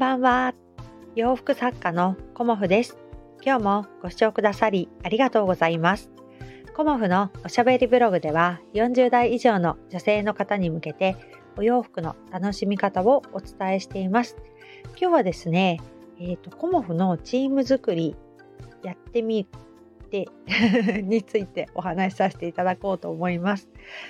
ばんは。洋服作家のコモフです。今日もご視聴くださりありがとうございます。コモフのおしゃべりブログでは40代以上の女性の方に向けてお洋服の楽しみ方をお伝えしています。今日はですね、えーと、コモフのチーム作りやってみて についてお話しさせていただこうと思います。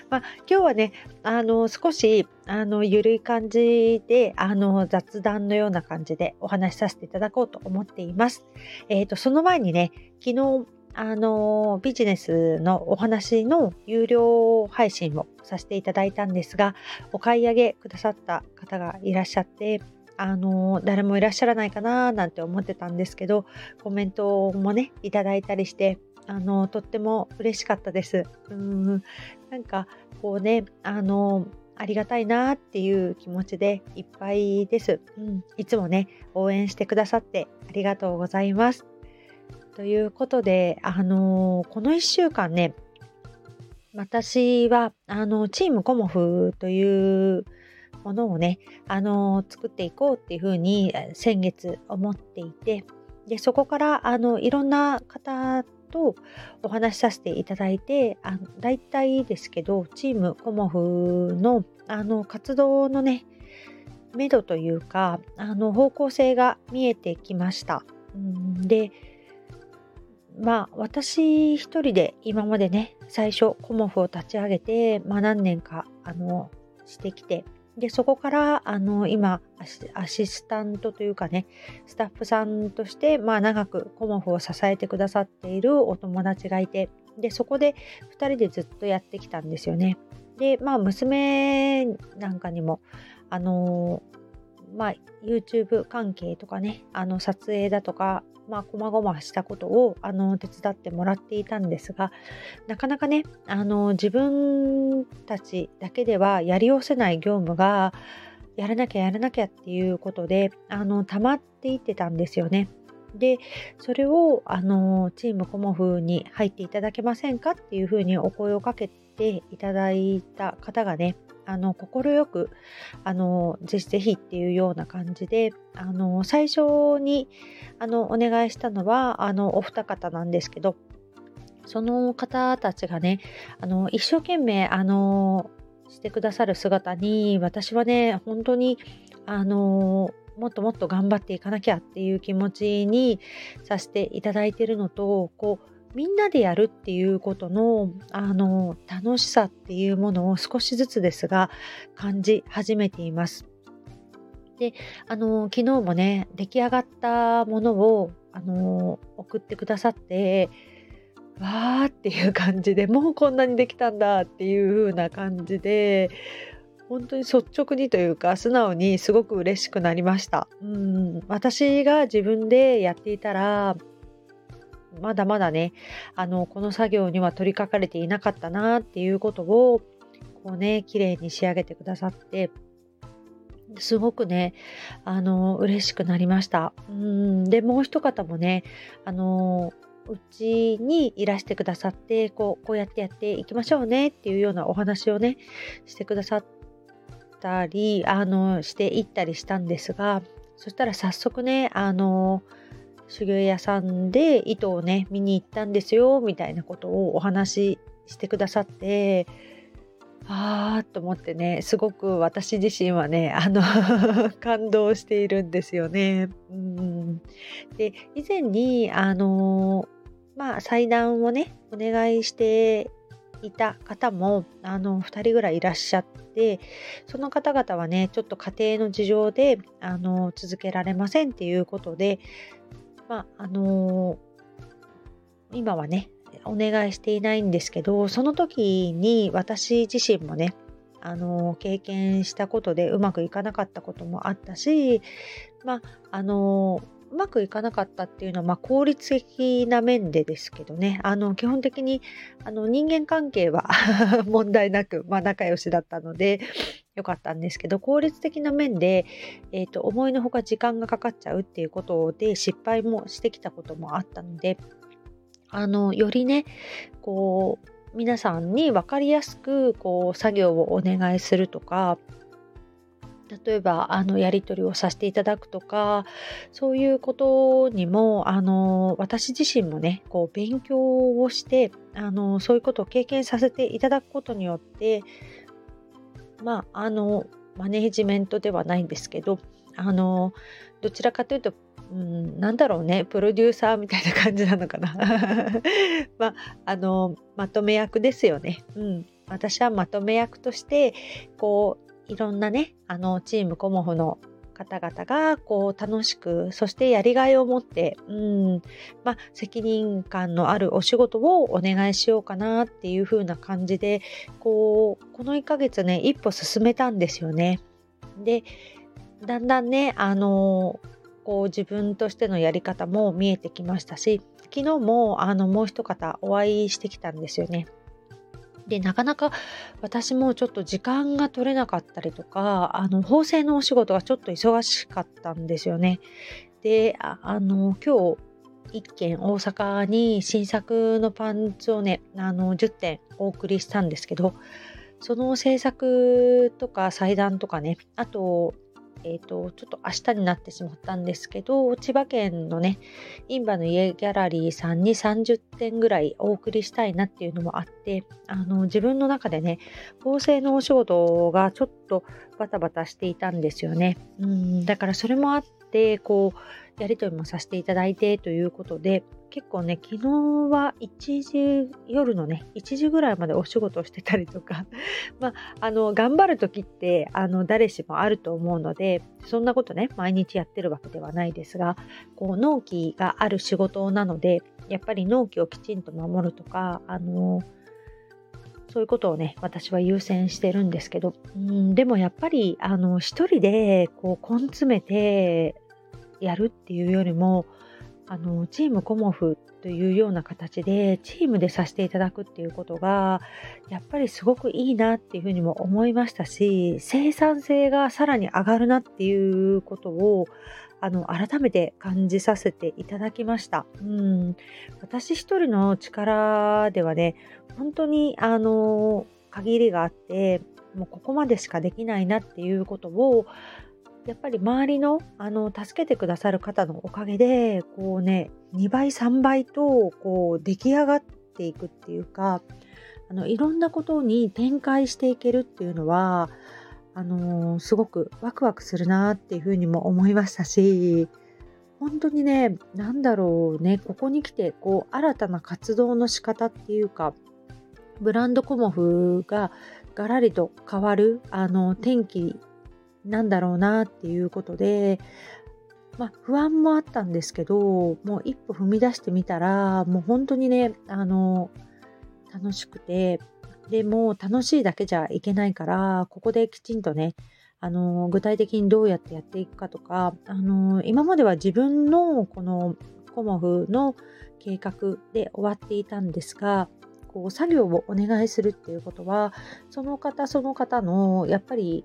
まあ、今日はね、あの少しあのゆるい感じであの雑談のような感じでお話しさせていただこうと思っています。えっ、ー、とその前にね、昨日あのビジネスのお話の有料配信をさせていただいたんですが、お買い上げくださった方がいらっしゃって、あの誰もいらっしゃらないかななんて思ってたんですけどコメントもねいただいたりしてあのとっても嬉しかったです。うんなんかこうねあのありがたいなっていう気持ちでいっぱいです、うん。いつもね応援してくださってありがとうございます。ということであのこの1週間ね私はあのチームコモフというものをね、あの作っていこうっていうふうに先月思っていてでそこからあのいろんな方とお話しさせていただいてあの大体ですけどチームコモフのあの活動のね目処というかあの方向性が見えてきました。うんでまあ私一人で今までね最初コモフを立ち上げて、まあ、何年かあのしてきてでそこからあの今アシスタントというかねスタッフさんとして、まあ、長くコモフを支えてくださっているお友達がいてでそこで2人でずっとやってきたんですよね。でまあ娘なんかにもあのまあ、YouTube 関係とかねあの撮影だとかまあ、細々したことをあの手伝ってもらっていたんですがなかなかねあの自分たちだけではやり寄せない業務がやらなきゃやらなきゃっていうことであの溜まっていってたんですよね。でそれをあのチームコモフに入っていただけませんかっていうふうにお声をかけていただいた方がねあの快くあのぜひぜひっていうような感じであの最初にあのお願いしたのはあのお二方なんですけどその方たちがねあの一生懸命あのしてくださる姿に私はね本当にあのもっともっと頑張っていかなきゃっていう気持ちにさせていただいてるのとこうみんなでやるっていうことのあの楽しさっていうものを少しずつですが感じ始めています。であの昨日もね出来上がったものをあの送ってくださってわーっていう感じでもうこんなにできたんだっていう風な感じで本当に率直にというか素直にすごく嬉しくなりました。うん私が自分でやっていたらまだまだねあのこの作業には取り掛かれていなかったなっていうことをこうね綺麗に仕上げてくださってすごくねあの嬉しくなりました。うんでもう一方もねあのうちにいらしてくださってこうこうやってやっていきましょうねっていうようなお話をねしてくださったりあのしていったりしたんですがそしたら早速ねあの手芸屋さんで糸をね見に行ったんですよみたいなことをお話ししてくださってあーと思ってねすごく私自身はねあの 感動しているんですよね。うんで以前にあのまあ祭壇をねお願いしていた方もあの2人ぐらいいらっしゃってその方々はねちょっと家庭の事情であの続けられませんっていうことでまあ、あのー、今はね、お願いしていないんですけど、その時に私自身もね、あのー、経験したことでうまくいかなかったこともあったし、まあ、あのーうまくいかなかったっていうのは、まあ、効率的な面でですけどねあの基本的にあの人間関係は 問題なく、まあ、仲良しだったのでよかったんですけど効率的な面で、えーと、思いのほか時間がかかっちゃうっていうことで失敗もしてきたこともあったのであのよりねこう皆さんに分かりやすくこう作業をお願いするとか例えばあのやり取りをさせていただくとかそういうことにもあの私自身もねこう勉強をしてあのそういうことを経験させていただくことによってまああのマネージメントではないんですけどあのどちらかというとうん、なんだろうねプロデューサーみたいな感じなのかな。まああのまとめ役ですよね、うん、私はまとめ役としてこういろんなね、あの、チームコモフの方々がこう楽しくそしてやりがいを持って、うんまあ、責任感のあるお仕事をお願いしようかなっていう風な感じでこうこの1ヶ月ね一歩進めたんですよね。でだんだんねあのこう自分としてのやり方も見えてきましたし昨日もあのもう一方お会いしてきたんですよね。でなかなか私もちょっと時間が取れなかったりとかあの縫製のお仕事がちょっと忙しかったんですよね。であの今日1件大阪に新作のパンツをねあの10点お送りしたんですけどその制作とか裁断とかねあとえーと、ちょっと明日になってしまったんですけど千葉県のねインバの家ギャラリーさんに30点ぐらいお送りしたいなっていうのもあってあの自分の中でね縫製のお仕事がちょっとバタバタしていたんですよね。うんだからそれもあってこうやり取りもさせていただいてということで結構ね、昨日は1時、夜のね、1時ぐらいまでお仕事をしてたりとか、まあ、あの、頑張る時って、あの、誰しもあると思うので、そんなことね、毎日やってるわけではないですが、こう、納期がある仕事なので、やっぱり納期をきちんと守るとか、あの、そういうことをね、私は優先してるんですけど、うん、でもやっぱり、あの、一人で、こう、根詰めてやるっていうよりも、あのチームコモフというような形でチームでさせていただくっていうことがやっぱりすごくいいなっていうふうにも思いましたし生産性がさらに上がるなっていうことをあの改めて感じさせていただきました。うん、私一人の力ではね本当にあの限りがあってもうここまでしかできないなっていうことをやっぱり周りのあの助けてくださる方のおかげでこうね2倍3倍とこう出来上がっていくっていうかあのいろんなことに展開していけるっていうのはあのー、すごくワクワクするなっていうふうにも思いましたし本当にね何だろうねここに来てこう新たな活動の仕方っていうかブランドコモフがガラリと変わるあの天気なんだろうなっていうことで、まあ、不安もあったんですけどもう一歩踏み出してみたらもう本当にねあの楽しくてでも楽しいだけじゃいけないからここできちんとねあの具体的にどうやってやっていくかとかあの今までは自分のこのコモフの計画で終わっていたんですがこう作業をお願いするっていうことはその方その方のやっぱり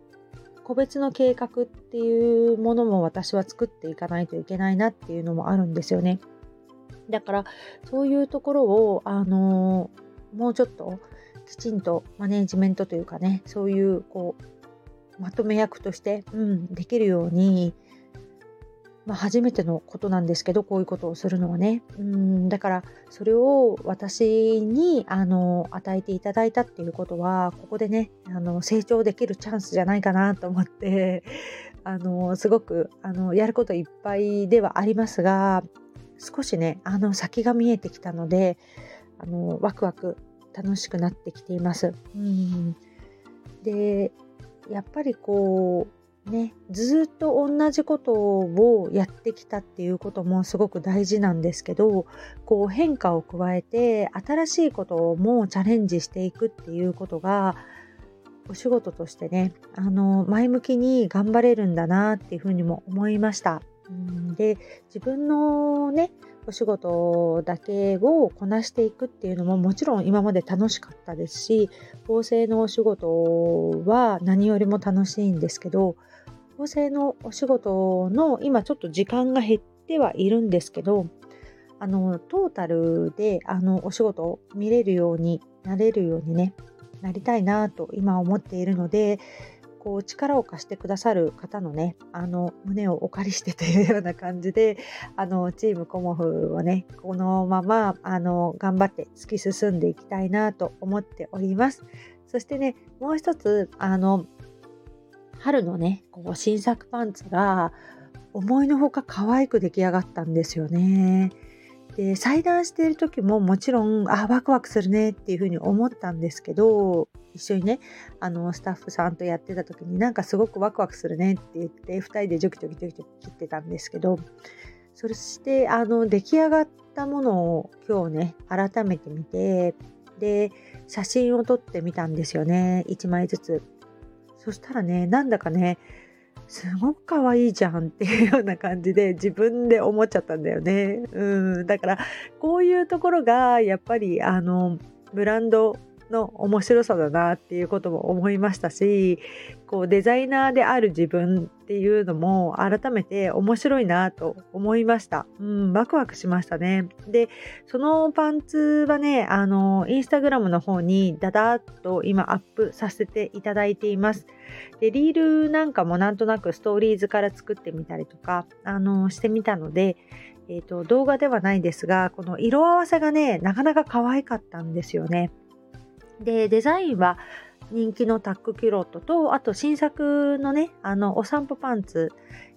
個別の計画っていうものも私は作っていかないといけないなっていうのもあるんですよね。だからそういうところをあのもうちょっときちんとマネージメントというかねそういうこうまとめ役として、うん、できるようにまあ、初めてのことなんですけどこういうことをするのはねうんだからそれを私にあの与えていただいたっていうことはここでねあの成長できるチャンスじゃないかなと思って あのすごくあのやることいっぱいではありますが少しねあの先が見えてきたのであのワクワク楽しくなってきています。うんでやっぱりこうね、ずっと同じことをやってきたっていうこともすごく大事なんですけどこう変化を加えて新しいこともチャレンジしていくっていうことがお仕事としてねあの前向きに頑張れるんだなっていうふうにも思いました。で自分のねお仕事だけをこなしていくっていうのももちろん今まで楽しかったですし縫製のお仕事は何よりも楽しいんですけど縫製のお仕事の今ちょっと時間が減ってはいるんですけどあのトータルであのお仕事を見れるようになれるようにねなりたいなと今思っているのでこう力を貸してくださる方のねあの胸をお借りしてというような感じであのチームコモフをねこのままあの頑張って突き進んでいきたいなと思っておりますそしてねもう一つあの春のねこう新作パンツが思いのほか可愛く出来上がったんですよね。で裁断している時ももちろんあワクワクするねっていうふうに思ったんですけど一緒にねあのスタッフさんとやってた時になんかすごくワクワクするねって言って2人でジョキジョキジョキジョキ切ってたんですけどそしてあの出来上がったものを今日ね改めて見てで写真を撮ってみたんですよね。1枚ずつ。そしたらねなんだかねすごく可愛いじゃんっていうような感じで 自分で思っちゃったんだよね。うん、だからこういうところがやっぱりあのブランドの面白さだなっていうことも思いましたしこうデザイナーである自分っていうのも改めて面白いなと思いました。うん、ワクワクしましたね。で、そのパンツはね、あの、インスタグラムの方にダダーっと今アップさせていただいています。で、リールなんかもなんとなくストーリーズから作ってみたりとか、あの、してみたので、えっ、ー、と、動画ではないですが、この色合わせがね、なかなか可愛かったんですよね。で、デザインは人気のタックキュロットと、あと新作のね、あの、お散歩パンツ、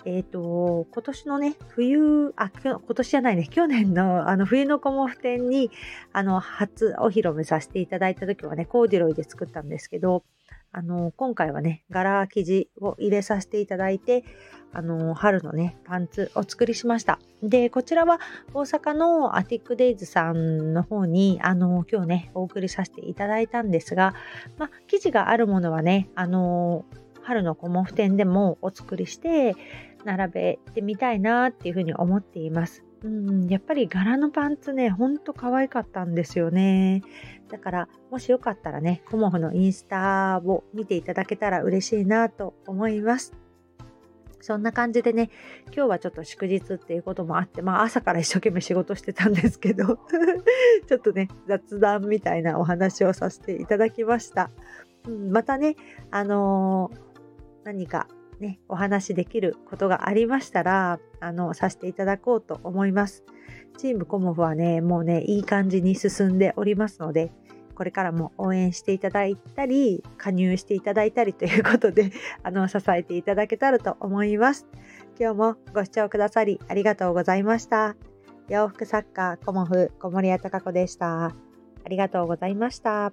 えっ、ー、と、今年のね、冬、あ、今年じゃないね、去年のあの冬のコモフ展に、あの、初お披露目させていただいた時はね、コーデュロイで作ったんですけど、あの、今回はね、柄生地を入れさせていただいて、あの、春のね、パンツを作りしました。で、こちらは大阪のアティックデイズさんの方に、あの、今日ね、お送りさせていただいたんですが、まあ、生地があるものはね、あの、春のコモフ展でもお作りして、並べてみたいなっていうふうに思っています。うん、やっぱり柄のパンツね、ほんと可愛かったんですよね。だから、もしよかったらね、コモフのインスタを見ていただけたら嬉しいなと思います。そんな感じでね、今日はちょっと祝日っていうこともあって、まあ朝から一生懸命仕事してたんですけど ちょっとね、雑談みたいなお話をさせていただきました。うん、またね、あのー、何かね、お話できることがありましたら、あの、させていただこうと思います。チームコモフはね、もうね、いい感じに進んでおりますので、これからも応援していただいたり、加入していただいたりということで、あの、支えていただけたらと思います。今日もご視聴くださりありがとうございました。洋服作家コモフ小森屋隆子でした。ありがとうございました。